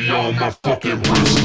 80 on my fucking wrist.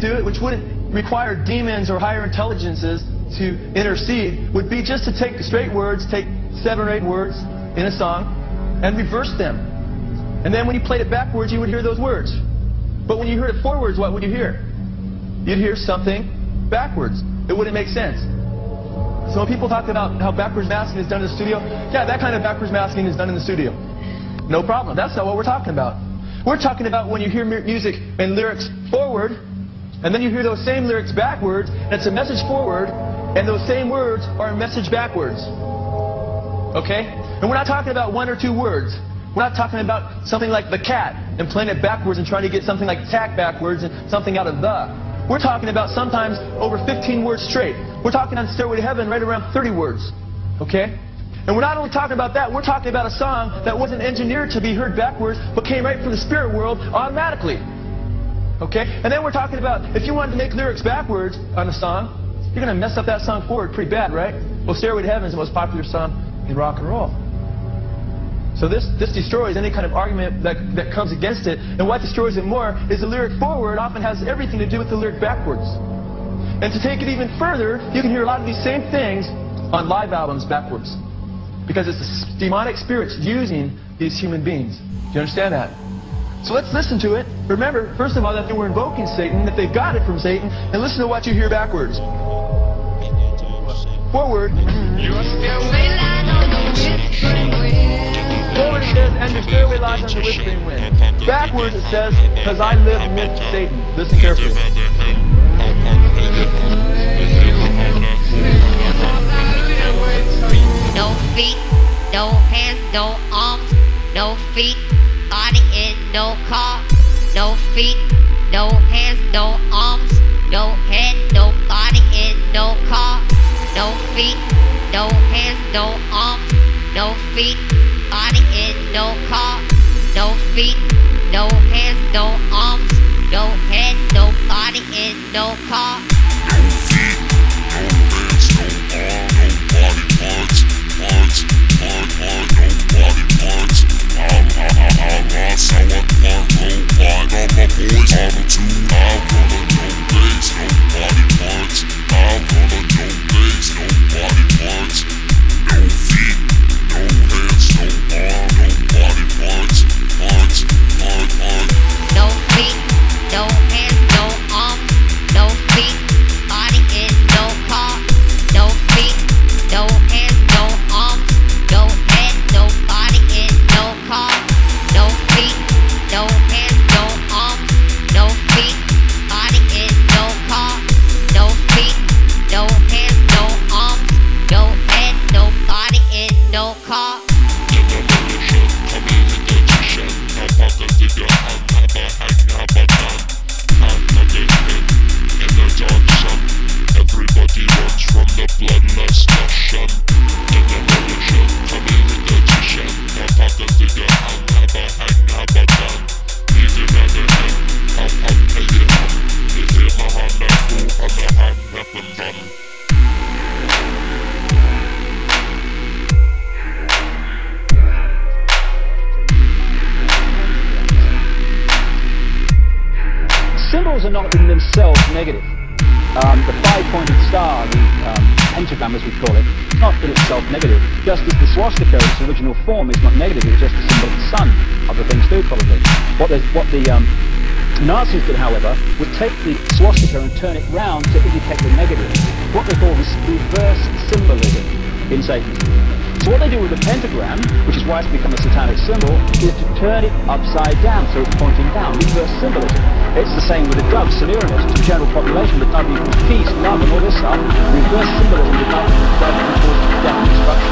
Do it, which wouldn't require demons or higher intelligences to intercede, would be just to take straight words, take seven or eight words in a song, and reverse them. And then when you played it backwards, you would hear those words. But when you heard it forwards, what would you hear? You'd hear something backwards. It wouldn't make sense. So when people talk about how backwards masking is done in the studio, yeah, that kind of backwards masking is done in the studio. No problem. That's not what we're talking about. We're talking about when you hear music and lyrics and then you hear those same lyrics backwards, and it's a message forward, and those same words are a message backwards. Okay? And we're not talking about one or two words. We're not talking about something like the cat and playing it backwards and trying to get something like tack backwards and something out of the. We're talking about sometimes over 15 words straight. We're talking on Stairway to Heaven right around 30 words. Okay? And we're not only talking about that, we're talking about a song that wasn't engineered to be heard backwards, but came right from the spirit world automatically. Okay? And then we're talking about if you wanted to make lyrics backwards on a song, you're going to mess up that song forward pretty bad, right? Well, Stairway to Heaven is the most popular song in rock and roll. So this, this destroys any kind of argument that, that comes against it. And what destroys it more is the lyric forward often has everything to do with the lyric backwards. And to take it even further, you can hear a lot of these same things on live albums backwards. Because it's the demonic spirits using these human beings. Do you understand that? So let's listen to it. Remember, first of all, that they were invoking Satan, that they got it from Satan, and listen to what you hear backwards. Forward. Forward it says, and your stairway lies on the whispering wind. Backwards it says, because I live amidst Satan. Listen carefully. No feet, no hands, no arms, no feet, body in no car. No feet, no hands, no arms, no head, no body in no car. No feet, no hands, no arms, no feet, body in no car. No feet, no hands, no arms, no head, no body in no car. No feet, no hands, no arm, no body parts, parts, part, part, no body parts. I'm, I, I, I'm a sour part robot. I'm a voice, I'm a tune, I'm gonna no bass, no body parts. I'm gonna no bass, no body parts. The, um, Nazis did, however, would take the swastika and turn it round to indicate the negative. What they call reverse symbolism in Satanism. So what they do with the pentagram, which is why it's become a satanic symbol, is to turn it upside down, so it's pointing down, reverse symbolism. It's the same with the drug, Semiramis, to the general population, the drug equals peace, love, and all this stuff. Reverse symbolism, the drug equals destruction.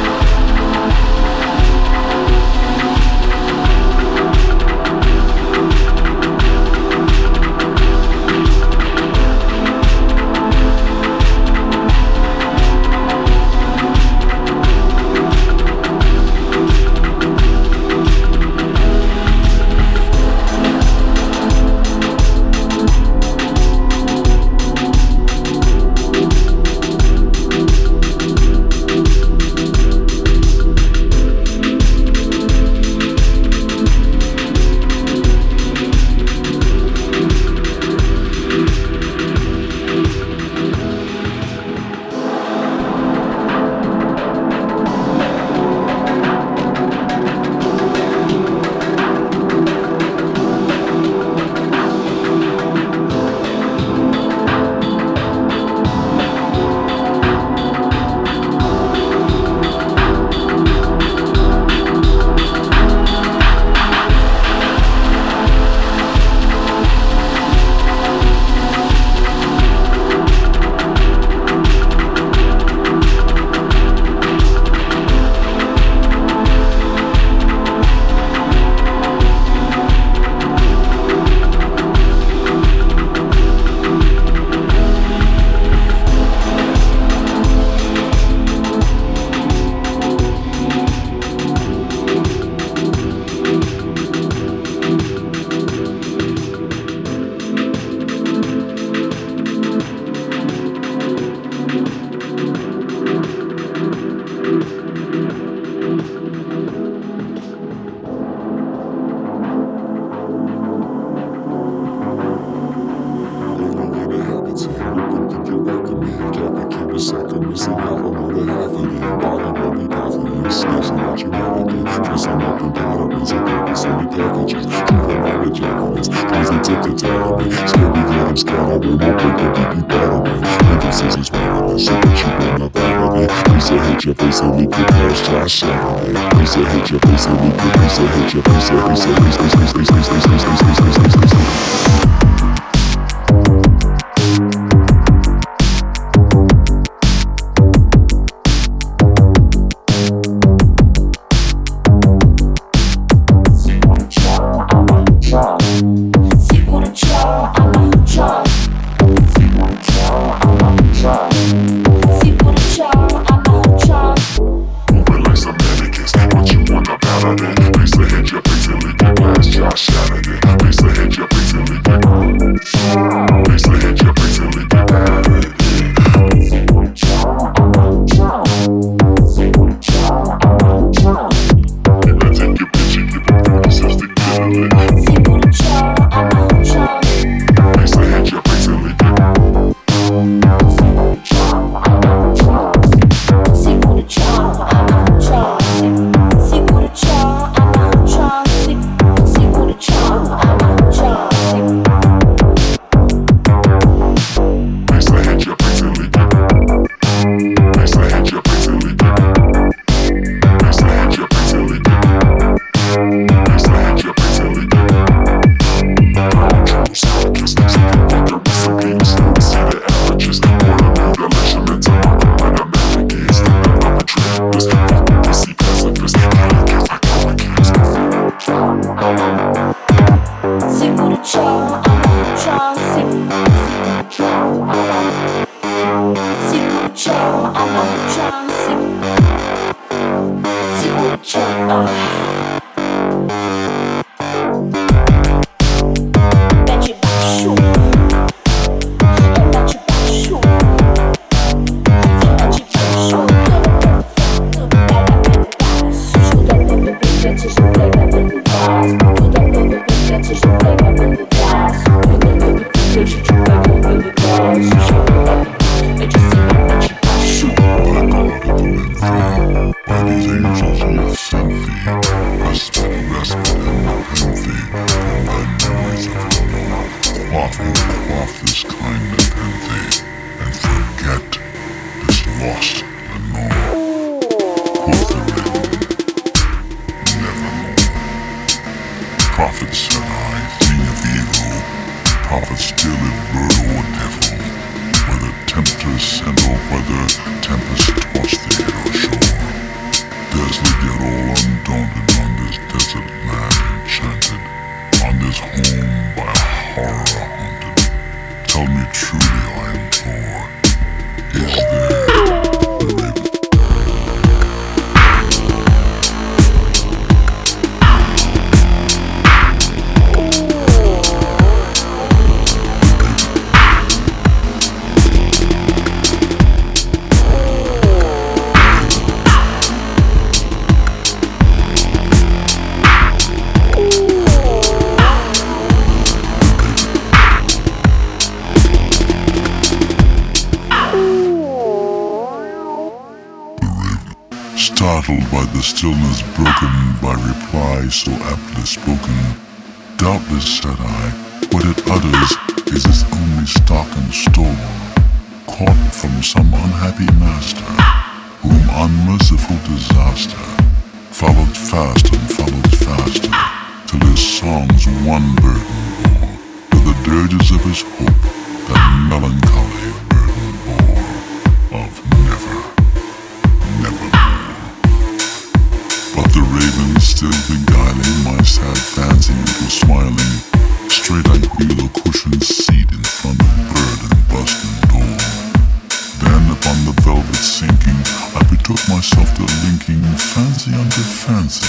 startled by the stillness broken by reply so aptly spoken. Doubtless, said I, what it utters is its only stock and store, caught from some unhappy master, whom unmerciful disaster followed fast and followed faster, till his song's one burden bore, to the dirges of his hope, that melancholy. still beguiling my sad fancy into smiling. Straight I feel the cushion seat in front of bird and busted door. Then upon the velvet sinking, I betook myself to linking fancy under fancy.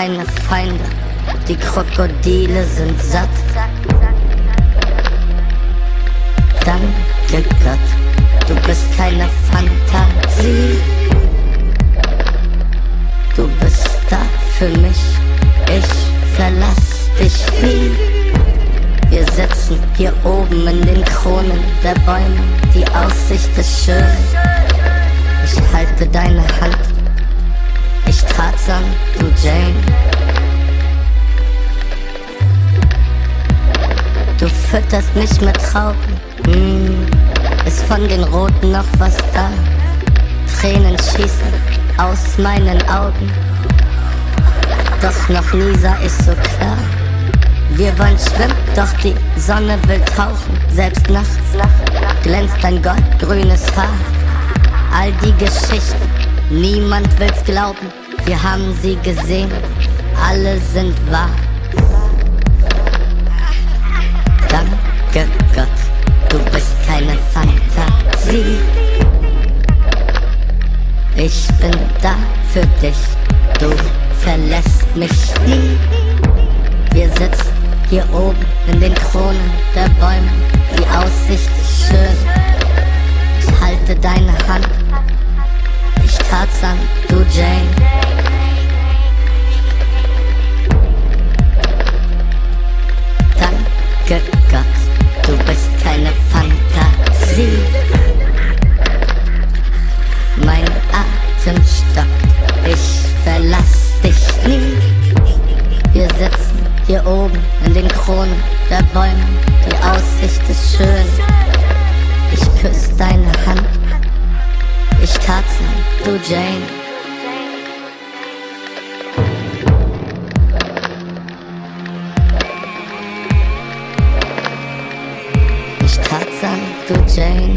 Keine Feinde. Die Krokodile sind satt. Danke Gott, du bist keine Fantasie. Du bist da für mich, ich verlass dich nie. Wir sitzen hier oben in den Kronen der Bäume, die Aussicht ist schön. Ich halte deine Hand, Tarzan, du Jane. Du fütterst mich mit Trauben, mm, ist von den Roten noch was da? Tränen schießen aus meinen Augen, doch noch nie sah ich so klar. Wir wollen schwimmen, doch die Sonne will tauchen. Selbst nachts glänzt dein goldgrünes Haar. All die Geschichten, niemand will's glauben. Wir haben sie gesehen, alle sind wahr. Danke Gott, du bist keine Fantasie. Ich bin da für dich, du verlässt mich nie. Wir sitzen hier oben in den Kronen der Bäume, die Aussicht ist schön. Ich halte deine Hand, Tarzan, du Jane. Danke Gott, du bist keine Fantasie. Mein Atem stockt, ich verlass dich nie. Wir sitzen hier oben in den Kronen der Bäume, die Aussicht ist schön. Ich küsse deine Hand, ich Tarzan, du Jane. Ich Tarzan, du Jane.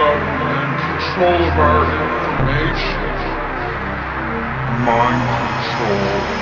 government control of our information. Mind control.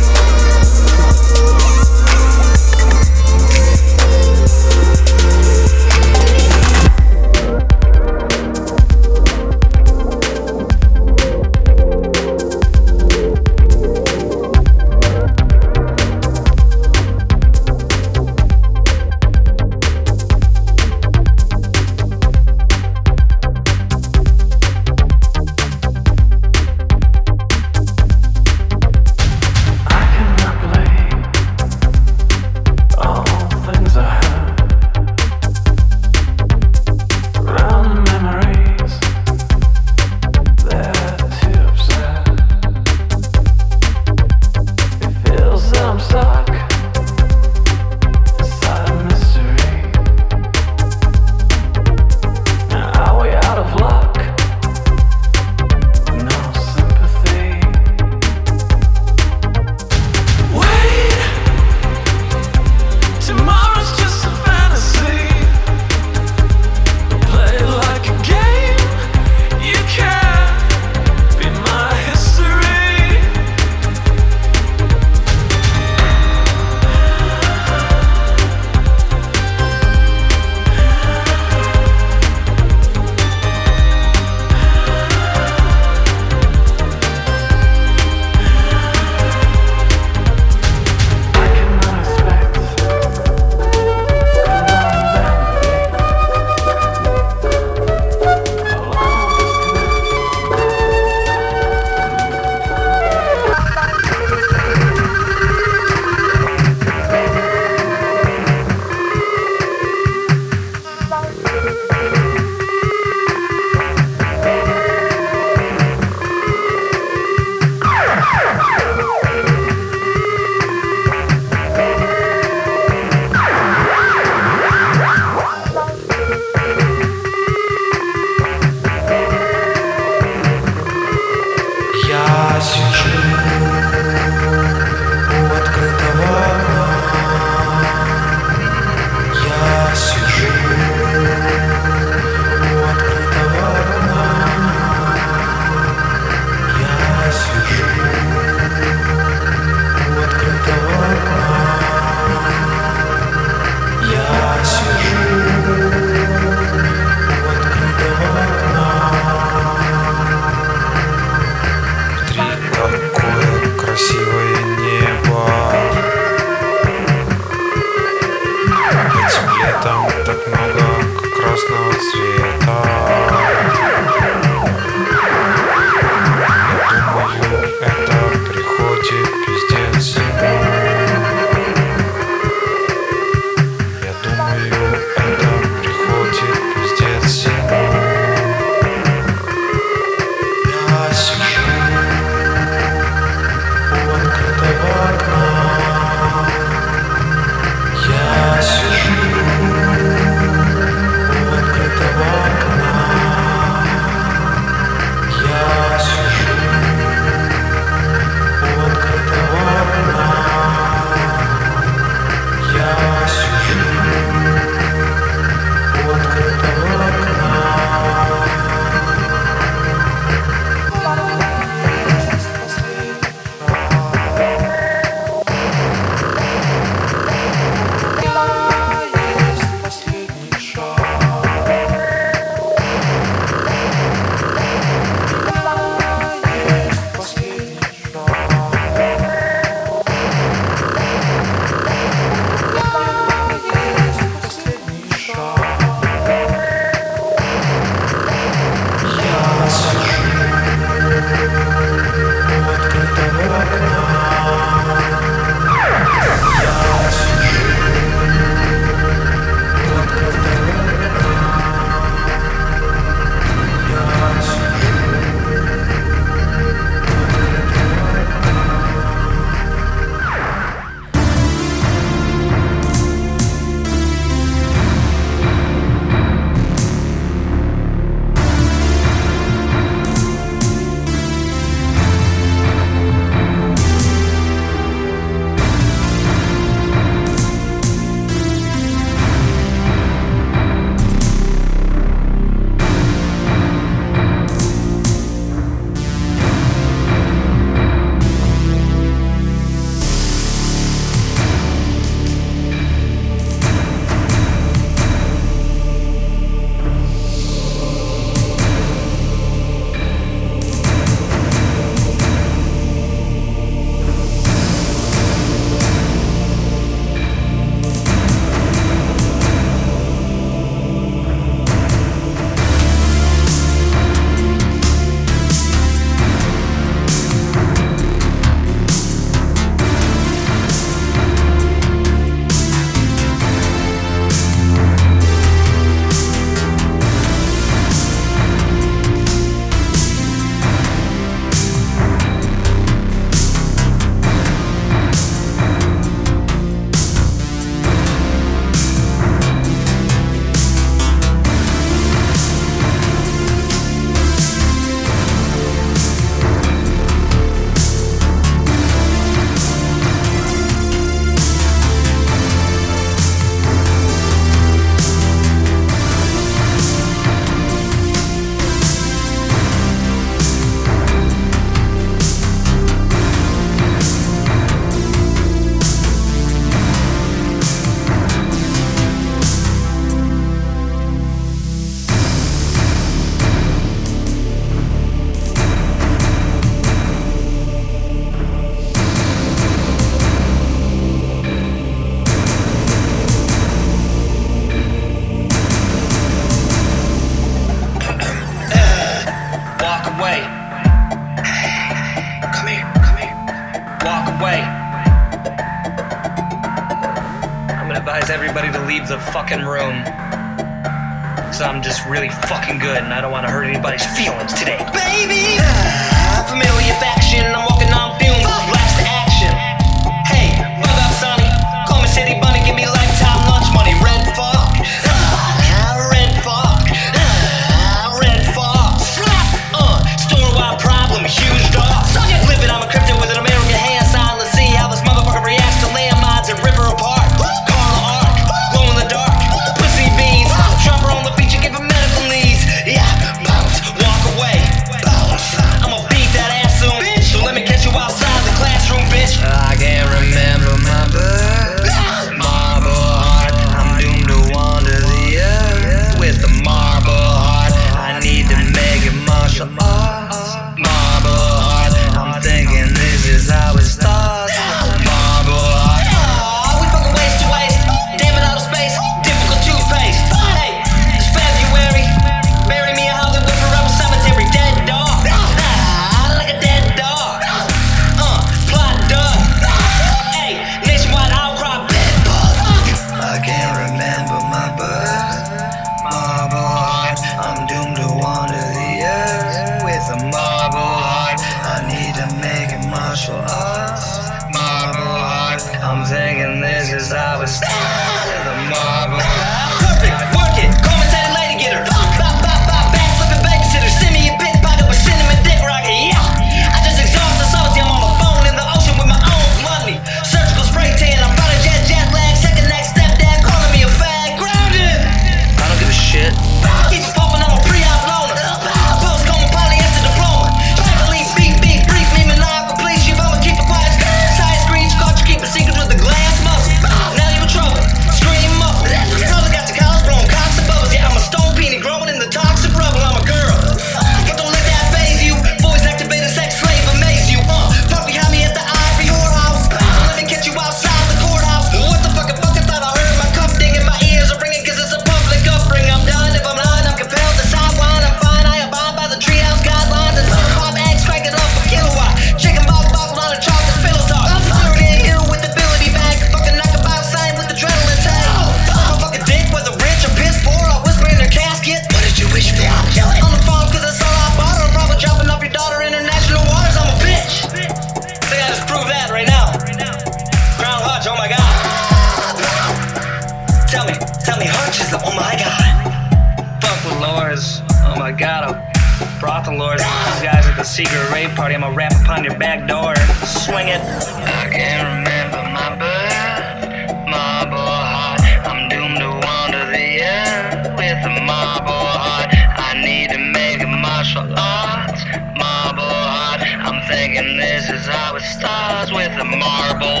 With a marble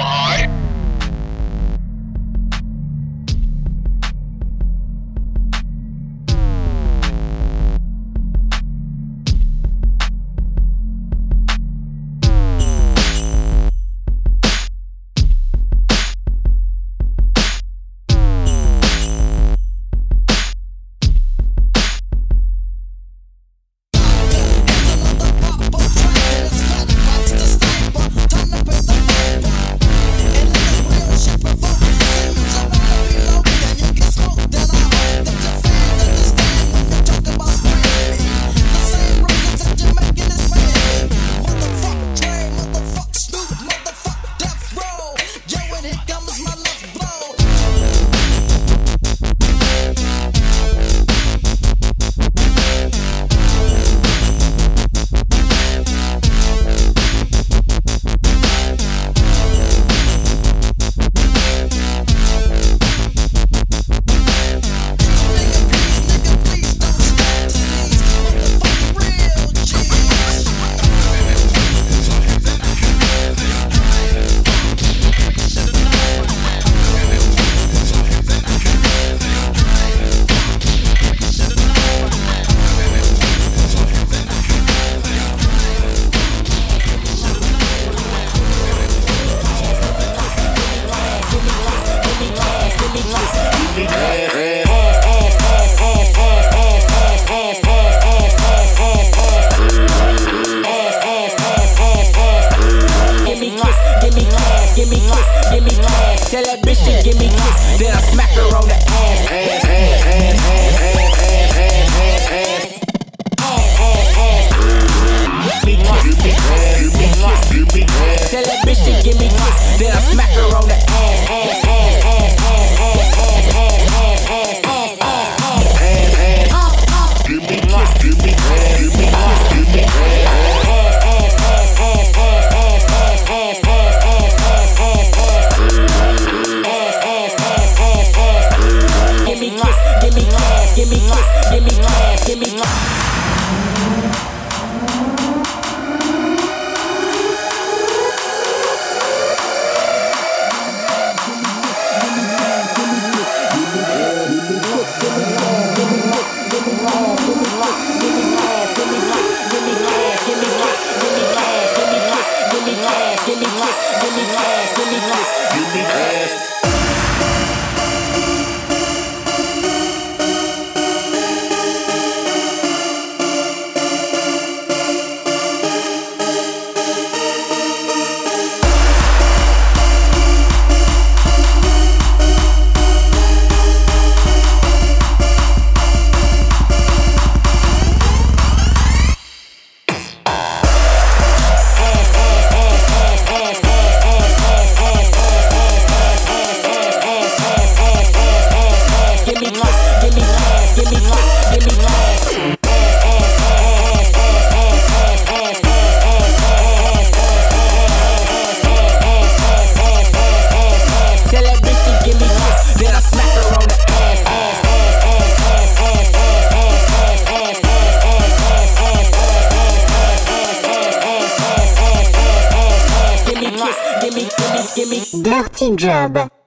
Martin Job.